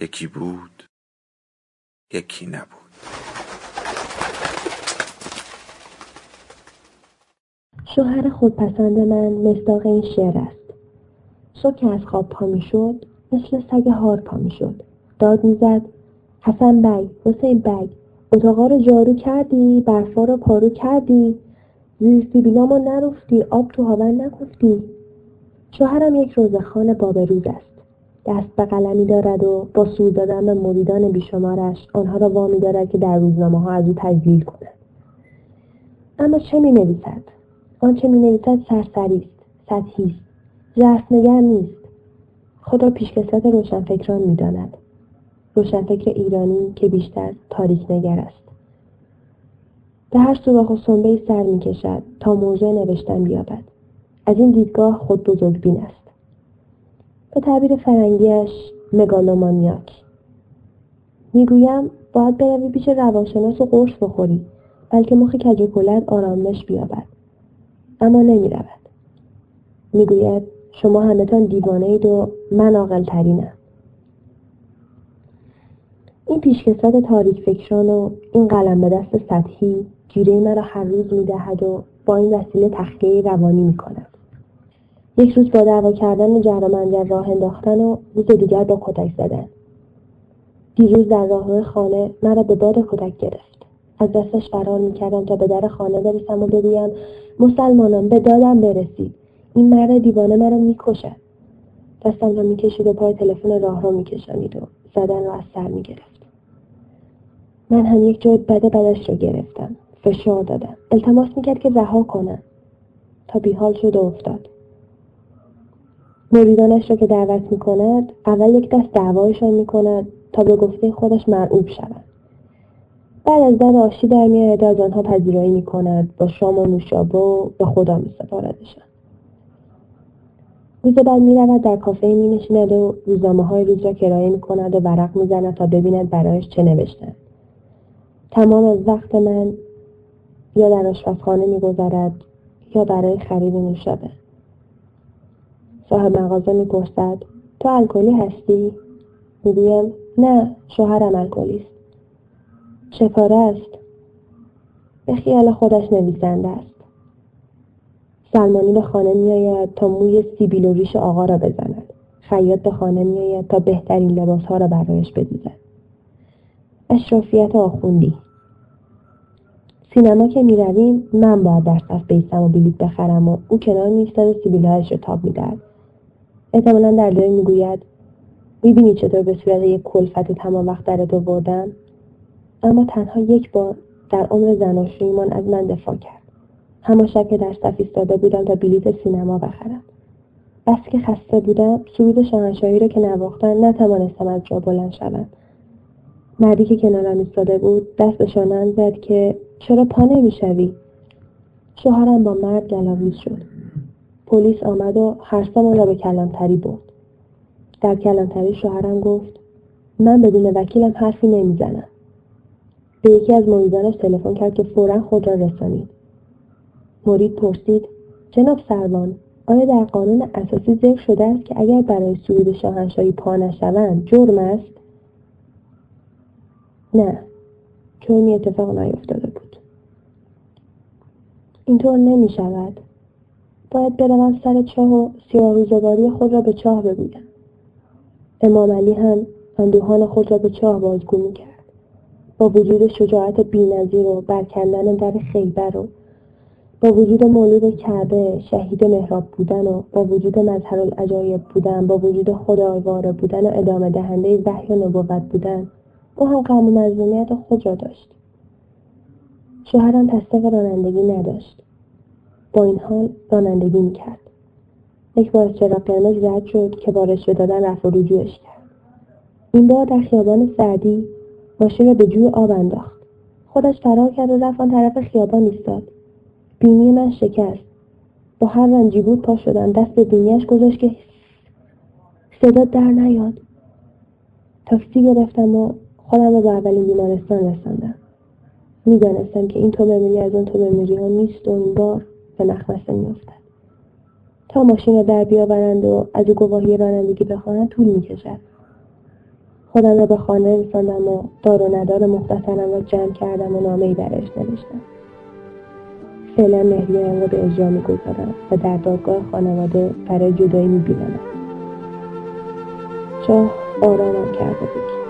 یکی بود یکی نبود. شوهر خودپسند من مصداق این شعر است. صبح که از خواب پا می‌شد مثل سگ هار پا می‌شد. داد می‌زد حسن بگ حسین بگ اتاقا رو جارو کردی برفا رو پارو کردی زیر سیبیلامو نرفتی آب تو هاون نگفتی شوهرم یک روزخان بابروز است. دست به قلمی دارد و با سوز دادن به مریدان بیشمارش آنها را وامی دارد که در روزنامه ها از او تجلیل کنند. اما چه می نویسد آنچه می نویسد سرسری است سطحی است نگر نیست. خود را پیشکسوت روشنفکران می‌داند. روشنفکر ایرانی که بیشتر تاریک نگر است. به هر سوراخ و سنبه سر می‌کشد تا موضوع نوشتن بیابد. از این دیدگاه خود بزرگبین است. به تعبیر فرنگیش مگالومانیاک می‌گویم باید بروی پیش روانشناس و قرص بخوری بلکه مخ کج کلت آرامش بیابد. اما نمی‌رود. می‌گوید شما همهتان دیوانه اید و من عاقل ترینم این پیشکسوت تاریک فکران و این قلم به دست سطحی جیره مرا هر روز می‌دهد و با این وسیله تخلیه روانی می‌کند یک روز با دعوا کردن و راه انداختن و روز دیگر با کتک زدن. دیروز در راهرو خانه مرا به باد کتک گرفت. از دستش فرار می‌کردم تا به در خانه برسم و بگویم مسلمانان به دادم برسید. این مرد دیوانه مرا می‌کشد دستم را می‌کشید و پای تلفن راه را میکشانید و زدن را از سر می‌گرفت. من هم یک جای بده بدش را گرفتم. فشار دادم. التماس می‌کرد که رها کنم. تا بیحال شد و افتاد. مریدانش را که دعوت می کند اول یک دست دعوایشان می کند تا به گفته خودش مرعوب شود. بعد از در آشی در میآید از آنها پذیرایی می کند با شام و نوشابه و به خدا می سپاردشان روز بعد می رود در کافه می نشیند و روزنامه های روز را کرایه می کند و ورق می زند تا ببیند برایش چه نوشتند. تمام از وقت من یا در آشپزخانه میگذرد یا برای خرید نوشابه. صاحب مغازه می‌پرسد تو الکلی هستی؟ می‌گویم نه شوهرم الکلی است. چه است؟ به خیال خودش نویسنده است. سلمانی به خانه میآید تا موی سیبیل و ریش آقا را بزند. خیاط به خانه میآید تا بهترین لباسها را برایش بدوزد. اشرافیت آخوندی سینما که می‌رویم من باید در صف بیستم و بلیط بخرم و او کنار میایستد و سیبیلهایش را تاب می‌دهد. احتمالا در دل می‌گوید می‌بینی چطور به صورت یک کلفت تمام وقت درت آوردم اما تنها یک بار در عمر زناشویمان از من دفاع کرد. همان شب که در صف ایستاده بودم تا بلیط سینما بخرم. بس که خسته بودم سرود شاهنشاهی را که نواختن نتوانستم از جا بلند شوم. مردی که کنارم ایستاده بود دست شانهام زد که چرا پا نمی‌شوی؟ شوهرم با مرد گلاویز شد. پلیس آمد و هر را به کلانتری برد. در کلانتری شوهرم گفت من بدون وکیلم حرفی نمی‌زنم. به یکی از مریدانش تلفن کرد که فورا خود را رسانید. مرید پرسید جناب سروان آیا در قانون اساسی ذکر شده است که اگر برای سرود شاهنشاهی پا نشوند جرم است؟ نه جرمی اتفاق نیفتاده بود. اینطور نمی شود باید بروم سر چاه و سیاه روزگاری خود را به چاه بگویم امام علی هم اندوهان خود را به چاه بازگو می‌کرد. با وجود شجاعت بینظیر و برکندن در خیبر و با وجود مولود کعبه شهید محراب بودن و با وجود مظهر العجایب بودن با وجود خدایواره بودن و ادامه دهنده وحی و نبوت بودن او هم قوم مظلومیت خود را داشت. شوهرم تصدیق رانندگی نداشت. با این حال رانندگی می‌کرد. یک بار چراغ قرمز رد شد که با رشوه دادن رفت رجوعش کرد. این بار در خیابان سعدی ماشین را به جوی آب انداخت. خودش فرار کرد و رفت آن طرف خیابان ایستاد. بینی من شکست. با هر رنجی بود پا شدم دست به بینیش گذاشت که صدا در نیاد. تاکسی گرفتم و خودم رو به اولین بیمارستان رساندم. می‌دانستم که این تو بمیری از اون تو بمیری ها نیست و این بار به مخمسه میافتد. تا ماشین را در بیاورند و از او گواهی رانندگی بخواهند طول می‌کشد. خودم را به خانه رساندم و دار و ندار مختصرم را جمع کردم و نامهای درش نوشتم. فعلا مهریهام را به اجرا می‌گذارم و در دادگاه خانواده برای جدایی می‌بینم. شاه آرامم کرده بود